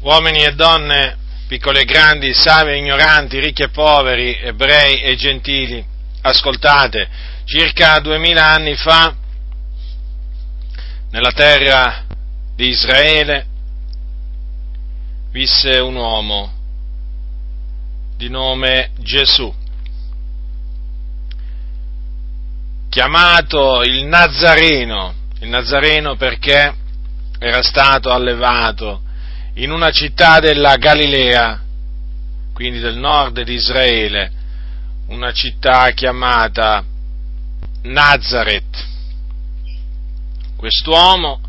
uomini e donne, piccoli e grandi, savi e ignoranti, ricchi e poveri, ebrei e gentili, ascoltate, circa duemila anni fa, nella terra di Israele, visse un uomo di nome Gesù, chiamato il Nazareno, il Nazareno perché era stato allevato in una città della Galilea, quindi del nord di Israele, una città chiamata Nazareth. Quest'uomo,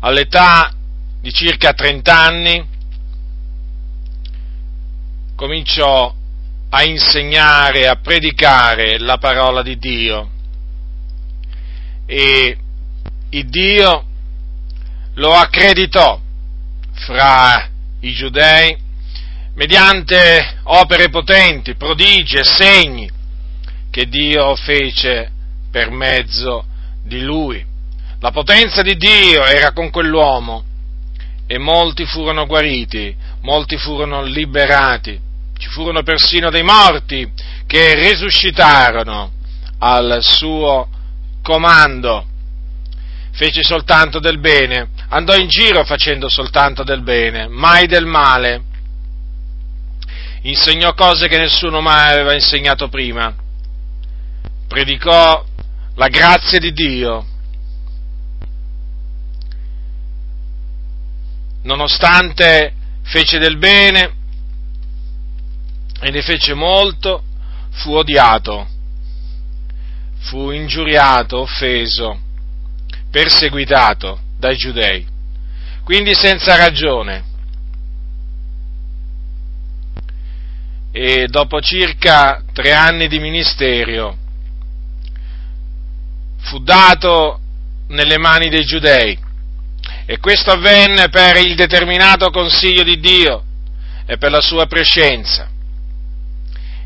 all'età di circa 30 anni, cominciò a insegnare, a predicare la parola di Dio e Dio lo accreditò fra i giudei mediante opere potenti, prodigi e segni che Dio fece per mezzo di lui. La potenza di Dio era con quell'uomo e molti furono guariti, molti furono liberati, ci furono persino dei morti che risuscitarono al suo comando. Fece soltanto del bene andò in giro facendo soltanto del bene, mai del male. Insegnò cose che nessuno mai aveva insegnato prima. Predicò la grazia di Dio. Nonostante fece del bene e ne fece molto, fu odiato, fu ingiuriato, offeso, perseguitato dai giudei, quindi senza ragione. E dopo circa tre anni di ministerio fu dato nelle mani dei giudei e questo avvenne per il determinato consiglio di Dio e per la sua prescenza.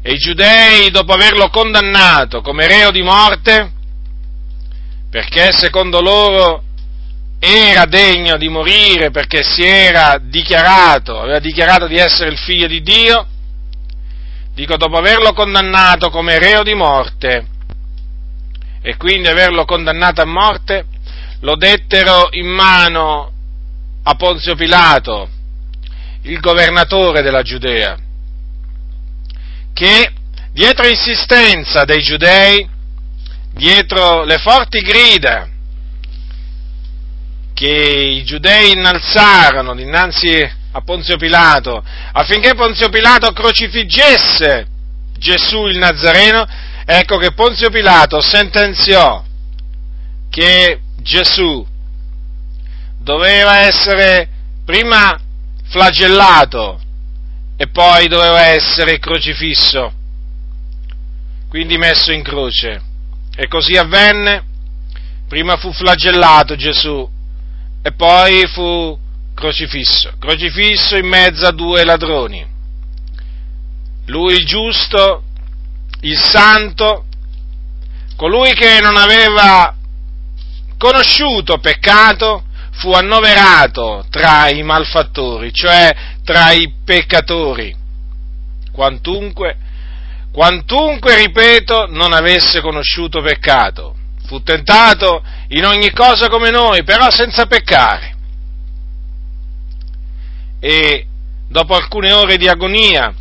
E i giudei, dopo averlo condannato come reo di morte, perché secondo loro era degno di morire perché si era dichiarato, aveva dichiarato di essere il figlio di Dio, dico dopo averlo condannato come reo di morte e quindi averlo condannato a morte, lo dettero in mano a Ponzio Pilato, il governatore della Giudea, che dietro insistenza dei giudei, dietro le forti grida che i giudei innalzarono dinanzi a Ponzio Pilato affinché Ponzio Pilato crocifiggesse Gesù il Nazareno, ecco che Ponzio Pilato sentenziò che Gesù doveva essere prima flagellato e poi doveva essere crocifisso, quindi messo in croce. E così avvenne, prima fu flagellato Gesù e poi fu crocifisso, crocifisso in mezzo a due ladroni. Lui il giusto, il santo, colui che non aveva conosciuto peccato, fu annoverato tra i malfattori, cioè tra i peccatori, quantunque, quantunque, ripeto, non avesse conosciuto peccato fu tentato in ogni cosa come noi, però senza peccare. E dopo alcune ore di agonia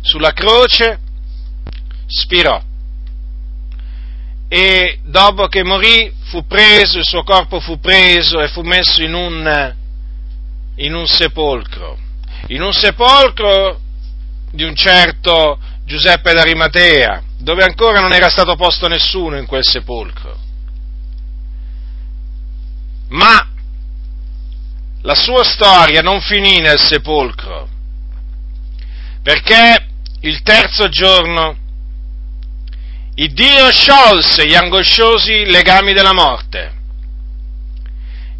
sulla croce spirò e dopo che morì fu preso, il suo corpo fu preso e fu messo in un, in un sepolcro, in un sepolcro di un certo Giuseppe d'Arimatea, dove ancora non era stato posto nessuno in quel sepolcro. Ma la sua storia non finì nel sepolcro, perché il terzo giorno il Dio sciolse gli angosciosi legami della morte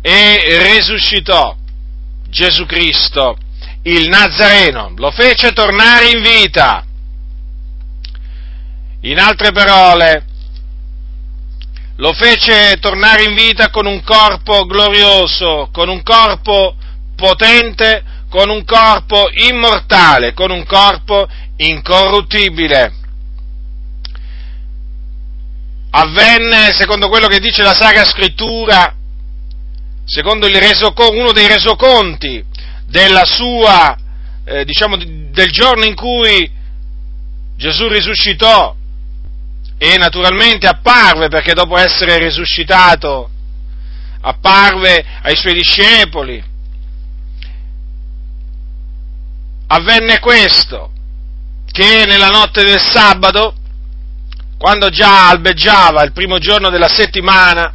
e risuscitò Gesù Cristo, il Nazareno, lo fece tornare in vita. In altre parole, lo fece tornare in vita con un corpo glorioso, con un corpo potente, con un corpo immortale, con un corpo incorruttibile. Avvenne, secondo quello che dice la Sacra Scrittura, secondo uno dei resoconti della sua, eh, diciamo, del giorno in cui Gesù risuscitò e naturalmente apparve perché dopo essere risuscitato apparve ai suoi discepoli. Avvenne questo, che nella notte del sabato, quando già albeggiava il primo giorno della settimana,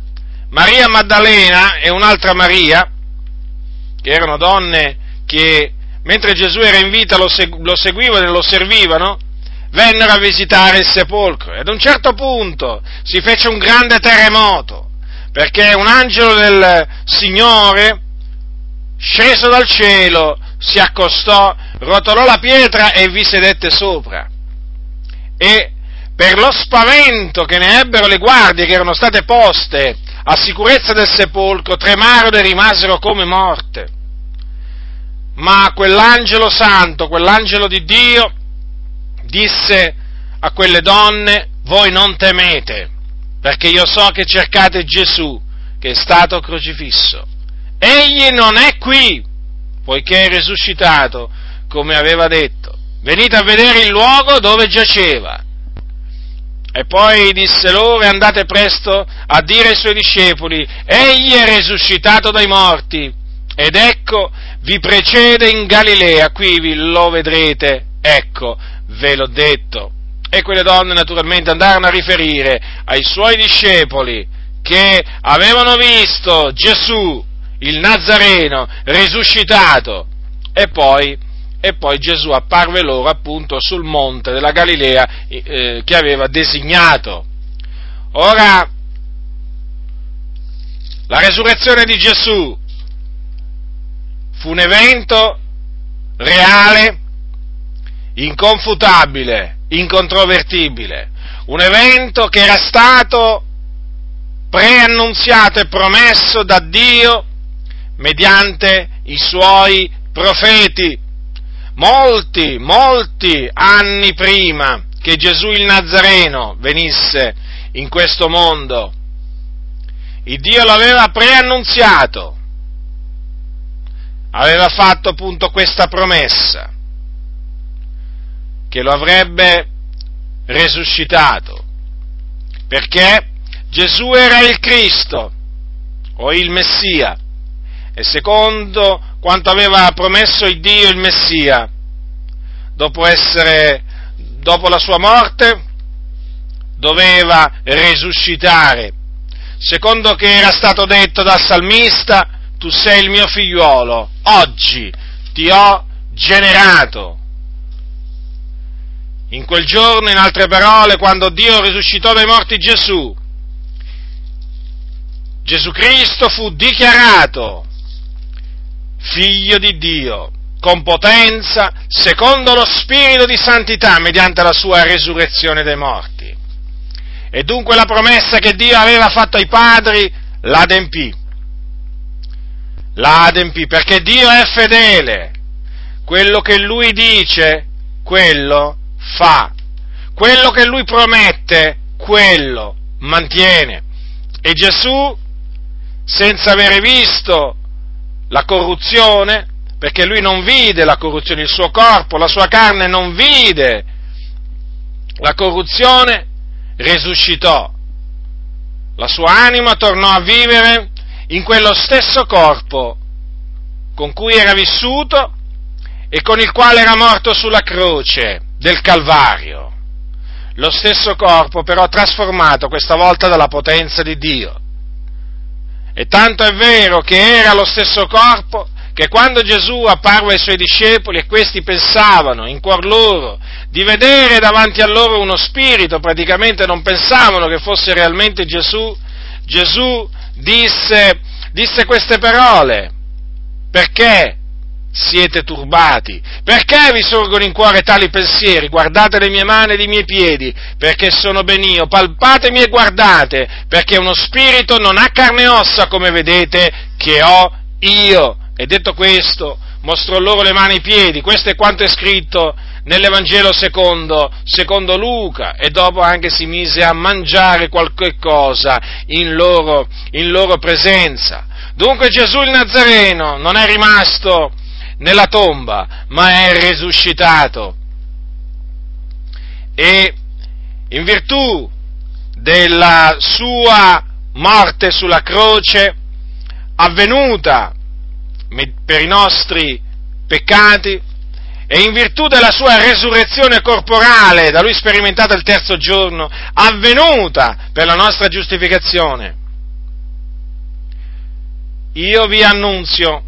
Maria Maddalena e un'altra Maria, che erano donne che mentre Gesù era in vita lo, seguivano e lo servivano, vennero a visitare il sepolcro e ad un certo punto si fece un grande terremoto perché un angelo del Signore sceso dal cielo si accostò, rotolò la pietra e vi sedette sopra. E per lo spavento che ne ebbero le guardie che erano state poste a sicurezza del sepolcro, tremarono e rimasero come morte. Ma quell'angelo santo, quell'angelo di Dio, disse a quelle donne, voi non temete, perché io so che cercate Gesù, che è stato crocifisso. Egli non è qui, poiché è risuscitato, come aveva detto. Venite a vedere il luogo dove giaceva. E poi disse loro, andate presto a dire ai suoi discepoli, egli è risuscitato dai morti, ed ecco, vi precede in Galilea, qui lo vedrete, ecco, ve l'ho detto. E quelle donne naturalmente andarono a riferire ai suoi discepoli che avevano visto Gesù, il Nazareno, risuscitato. E poi, e poi Gesù apparve loro appunto sul monte della Galilea eh, che aveva designato. Ora, la resurrezione di Gesù fu un evento reale inconfutabile, incontrovertibile, un evento che era stato preannunziato e promesso da Dio mediante i suoi profeti. Molti, molti anni prima che Gesù il Nazareno venisse in questo mondo, il Dio l'aveva preannunziato, aveva fatto appunto questa promessa che lo avrebbe resuscitato, perché Gesù era il Cristo o il Messia e secondo quanto aveva promesso il Dio il Messia, dopo, essere, dopo la sua morte, doveva risuscitare, secondo che era stato detto dal salmista, tu sei il mio figliuolo, oggi ti ho generato. In quel giorno, in altre parole, quando Dio risuscitò dai morti Gesù, Gesù Cristo fu dichiarato figlio di Dio, con potenza, secondo lo spirito di santità, mediante la sua resurrezione dai morti. E dunque la promessa che Dio aveva fatto ai padri l'adempì. L'adempì, perché Dio è fedele. Quello che Lui dice, quello fa. Quello che lui promette, quello mantiene. E Gesù, senza avere visto la corruzione, perché lui non vide la corruzione, il suo corpo, la sua carne non vide la corruzione, risuscitò. La sua anima tornò a vivere in quello stesso corpo con cui era vissuto e con il quale era morto sulla croce del Calvario. Lo stesso corpo però trasformato questa volta dalla potenza di Dio. E tanto è vero che era lo stesso corpo che quando Gesù apparve ai suoi discepoli e questi pensavano in cuor loro di vedere davanti a loro uno spirito, praticamente non pensavano che fosse realmente Gesù, Gesù disse, disse queste parole. Perché? Siete turbati? Perché vi sorgono in cuore tali pensieri? Guardate le mie mani e i miei piedi, perché sono ben io, palpatemi e guardate, perché uno spirito non ha carne e ossa come vedete che ho io. E detto questo, mostrò loro le mani e i piedi. Questo è quanto è scritto nell'Evangelo secondo, secondo, Luca e dopo anche si mise a mangiare qualche cosa in loro, in loro presenza. Dunque Gesù il Nazareno non è rimasto nella tomba, ma è risuscitato. E in virtù della sua morte sulla croce, avvenuta per i nostri peccati, e in virtù della sua resurrezione corporale, da lui sperimentata il terzo giorno, avvenuta per la nostra giustificazione, io vi annunzio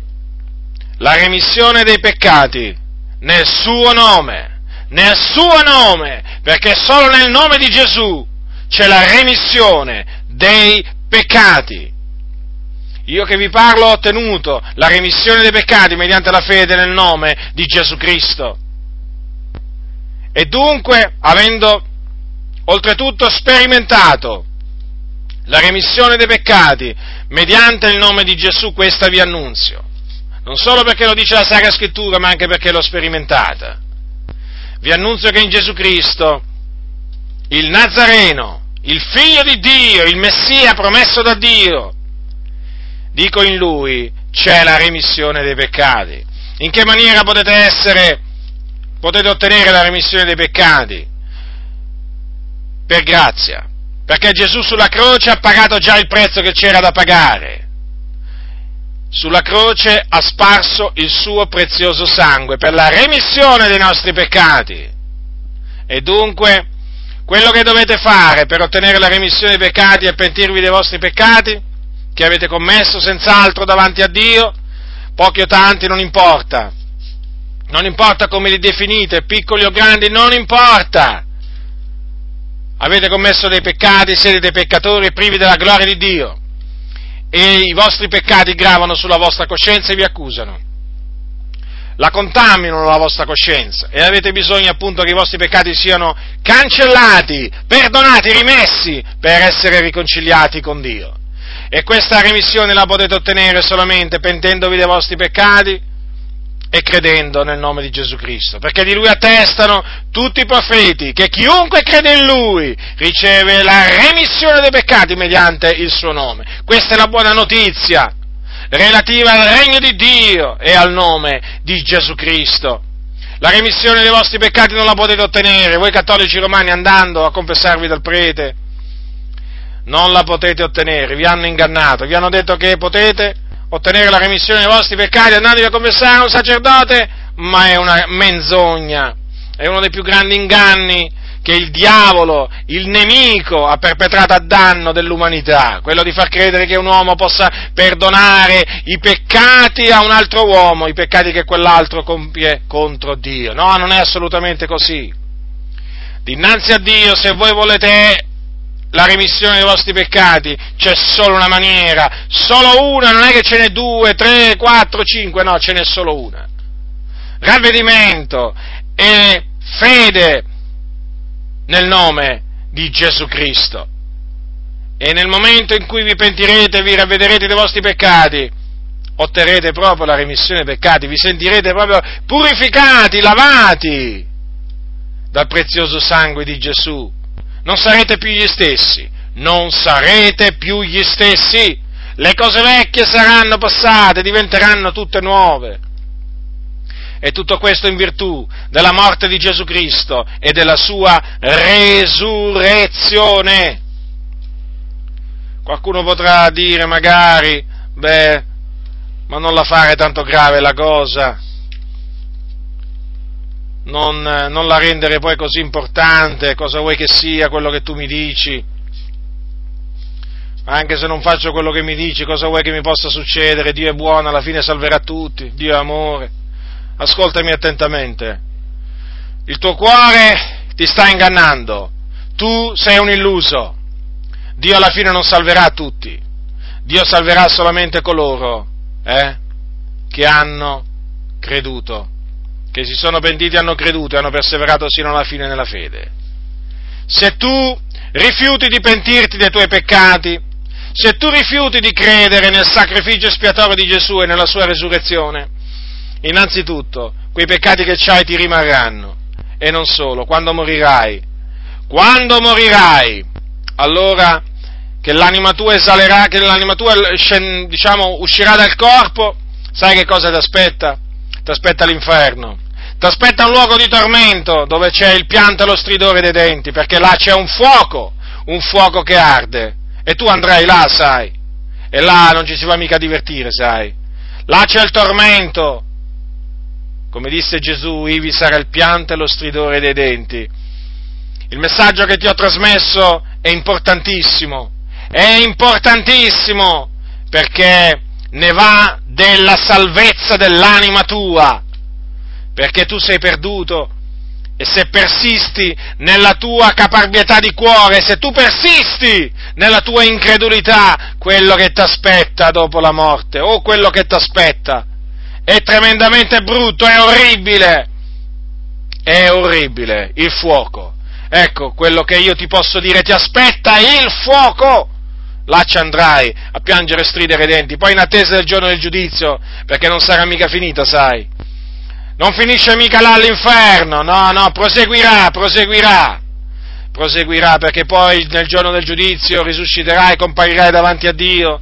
la remissione dei peccati nel suo nome, nel suo nome, perché solo nel nome di Gesù c'è la remissione dei peccati. Io che vi parlo ho ottenuto la remissione dei peccati mediante la fede nel nome di Gesù Cristo. E dunque, avendo oltretutto sperimentato la remissione dei peccati mediante il nome di Gesù, questa vi annunzio. Non solo perché lo dice la Sacra Scrittura, ma anche perché l'ho sperimentata. Vi annunzio che in Gesù Cristo, il Nazareno, il Figlio di Dio, il Messia promesso da Dio, dico in lui, c'è la remissione dei peccati. In che maniera potete essere, potete ottenere la remissione dei peccati? Per grazia, perché Gesù sulla croce ha pagato già il prezzo che c'era da pagare. Sulla croce ha sparso il suo prezioso sangue per la remissione dei nostri peccati. E dunque, quello che dovete fare per ottenere la remissione dei peccati e pentirvi dei vostri peccati che avete commesso senz'altro davanti a Dio, pochi o tanti non importa, non importa come li definite, piccoli o grandi, non importa. Avete commesso dei peccati, siete dei peccatori privi della gloria di Dio e i vostri peccati gravano sulla vostra coscienza e vi accusano. La contaminano la vostra coscienza e avete bisogno appunto che i vostri peccati siano cancellati, perdonati, rimessi per essere riconciliati con Dio. E questa remissione la potete ottenere solamente pentendovi dei vostri peccati e credendo nel nome di Gesù Cristo, perché di Lui attestano tutti i profeti che chiunque crede in Lui riceve la remissione dei peccati mediante il suo nome. Questa è la buona notizia relativa al regno di Dio e al nome di Gesù Cristo. La remissione dei vostri peccati non la potete ottenere, voi cattolici romani andando a confessarvi dal prete, non la potete ottenere, vi hanno ingannato, vi hanno detto che potete ottenere la remissione dei vostri peccati andandovi a confessare a un sacerdote, ma è una menzogna, è uno dei più grandi inganni che il diavolo, il nemico, ha perpetrato a danno dell'umanità, quello di far credere che un uomo possa perdonare i peccati a un altro uomo, i peccati che quell'altro compie contro Dio. No, non è assolutamente così. Dinanzi a Dio, se voi volete la remissione dei vostri peccati, c'è solo una maniera, solo una, non è che ce n'è due, tre, quattro, cinque, no, ce n'è solo una. Ravvedimento e fede nel nome di Gesù Cristo. E nel momento in cui vi pentirete e vi ravvederete dei vostri peccati, otterrete proprio la remissione dei peccati, vi sentirete proprio purificati, lavati dal prezioso sangue di Gesù non sarete più gli stessi, non sarete più gli stessi, le cose vecchie saranno passate, diventeranno tutte nuove. E tutto questo in virtù della morte di Gesù Cristo e della sua resurrezione. Qualcuno potrà dire magari, beh, ma non la fare tanto grave la cosa, non, non la rendere poi così importante, cosa vuoi che sia quello che tu mi dici. Anche se non faccio quello che mi dici, cosa vuoi che mi possa succedere? Dio è buono, alla fine salverà tutti, Dio è amore. Ascoltami attentamente. Il tuo cuore ti sta ingannando, tu sei un illuso. Dio alla fine non salverà tutti, Dio salverà solamente coloro eh, che hanno creduto che si sono pentiti, hanno creduto e hanno perseverato sino alla fine nella fede. Se tu rifiuti di pentirti dei tuoi peccati, se tu rifiuti di credere nel sacrificio espiatorio di Gesù e nella sua resurrezione, innanzitutto quei peccati che c'hai ti rimarranno e non solo, quando morirai, quando morirai, allora che l'anima tua esalerà, che l'anima tua diciamo, uscirà dal corpo, sai che cosa ti aspetta? Ti aspetta l'inferno, ti aspetta un luogo di tormento dove c'è il pianto e lo stridore dei denti, perché là c'è un fuoco, un fuoco che arde, e tu andrai là, sai, e là non ci si va mica a divertire, sai, là c'è il tormento, come disse Gesù, ivi sarà il pianto e lo stridore dei denti. Il messaggio che ti ho trasmesso è importantissimo, è importantissimo perché ne va della salvezza dell'anima tua, perché tu sei perduto e se persisti nella tua caparbietà di cuore, se tu persisti nella tua incredulità, quello che ti aspetta dopo la morte, o quello che ti aspetta, è tremendamente brutto, è orribile, è orribile, il fuoco. Ecco, quello che io ti posso dire, ti aspetta il fuoco! là ci andrai a piangere e stridere i denti, poi in attesa del giorno del giudizio, perché non sarà mica finito, sai. Non finisce mica là all'inferno, no, no, proseguirà, proseguirà, proseguirà, perché poi nel giorno del giudizio risusciterai, comparirai davanti a Dio,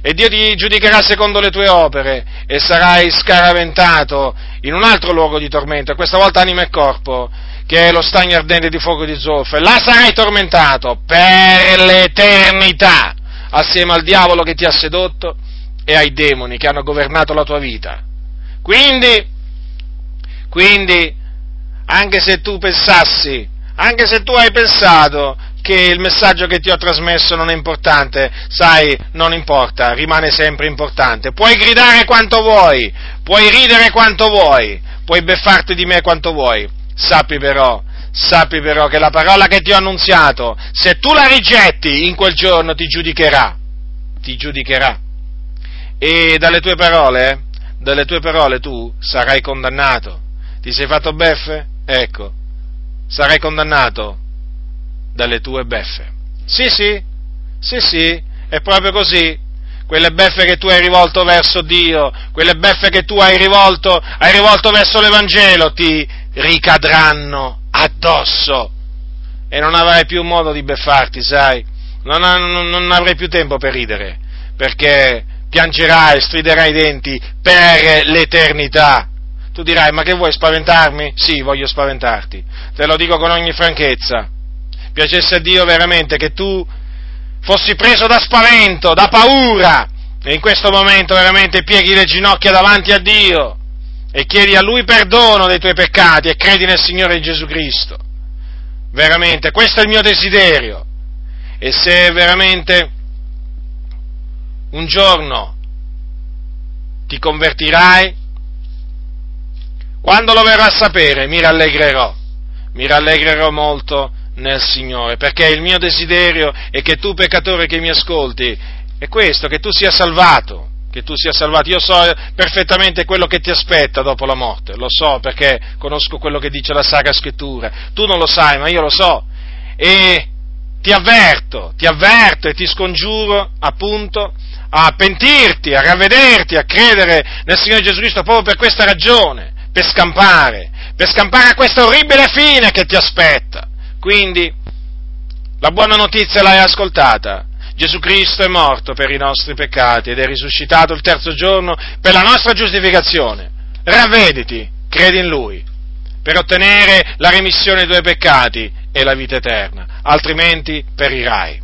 e Dio ti giudicherà secondo le tue opere, e sarai scaraventato in un altro luogo di tormento, questa volta anima e corpo, che è lo stagno ardente di fuoco di zolfo, e là sarai tormentato per l'eternità assieme al diavolo che ti ha sedotto e ai demoni che hanno governato la tua vita. Quindi, quindi, anche se tu pensassi, anche se tu hai pensato che il messaggio che ti ho trasmesso non è importante, sai, non importa, rimane sempre importante. Puoi gridare quanto vuoi, puoi ridere quanto vuoi, puoi beffarti di me quanto vuoi. Sappi però sappi però che la parola che ti ho annunziato, se tu la rigetti in quel giorno ti giudicherà, ti giudicherà. E dalle tue parole, dalle tue parole tu sarai condannato. Ti sei fatto beffe? Ecco, sarai condannato dalle tue beffe. Sì, sì, sì, sì, è proprio così. Quelle beffe che tu hai rivolto verso Dio, quelle beffe che tu hai rivolto, hai rivolto verso l'Evangelo, ti ricadranno addosso e non avrai più modo di beffarti, sai? Non, non, non avrai più tempo per ridere, perché piangerai, striderai i denti per l'eternità. Tu dirai, ma che vuoi spaventarmi? Sì, voglio spaventarti. Te lo dico con ogni franchezza. Piacesse a Dio veramente che tu fossi preso da spavento, da paura, e in questo momento veramente pieghi le ginocchia davanti a Dio e chiedi a Lui perdono dei tuoi peccati e credi nel Signore Gesù Cristo. Veramente, questo è il mio desiderio. E se veramente un giorno ti convertirai, quando lo verrò a sapere mi rallegrerò, mi rallegrerò molto nel Signore, perché il mio desiderio è che tu, peccatore che mi ascolti, è questo, che tu sia salvato, che tu sia salvato. Io so perfettamente quello che ti aspetta dopo la morte, lo so perché conosco quello che dice la Sacra Scrittura. Tu non lo sai, ma io lo so. E ti avverto, ti avverto e ti scongiuro appunto a pentirti, a ravvederti, a credere nel Signore Gesù Cristo proprio per questa ragione, per scampare, per scampare a questa orribile fine che ti aspetta. Quindi, la buona notizia l'hai ascoltata, Gesù Cristo è morto per i nostri peccati ed è risuscitato il terzo giorno per la nostra giustificazione. Ravvediti, credi in Lui, per ottenere la remissione dei tuoi peccati e la vita eterna, altrimenti perirai.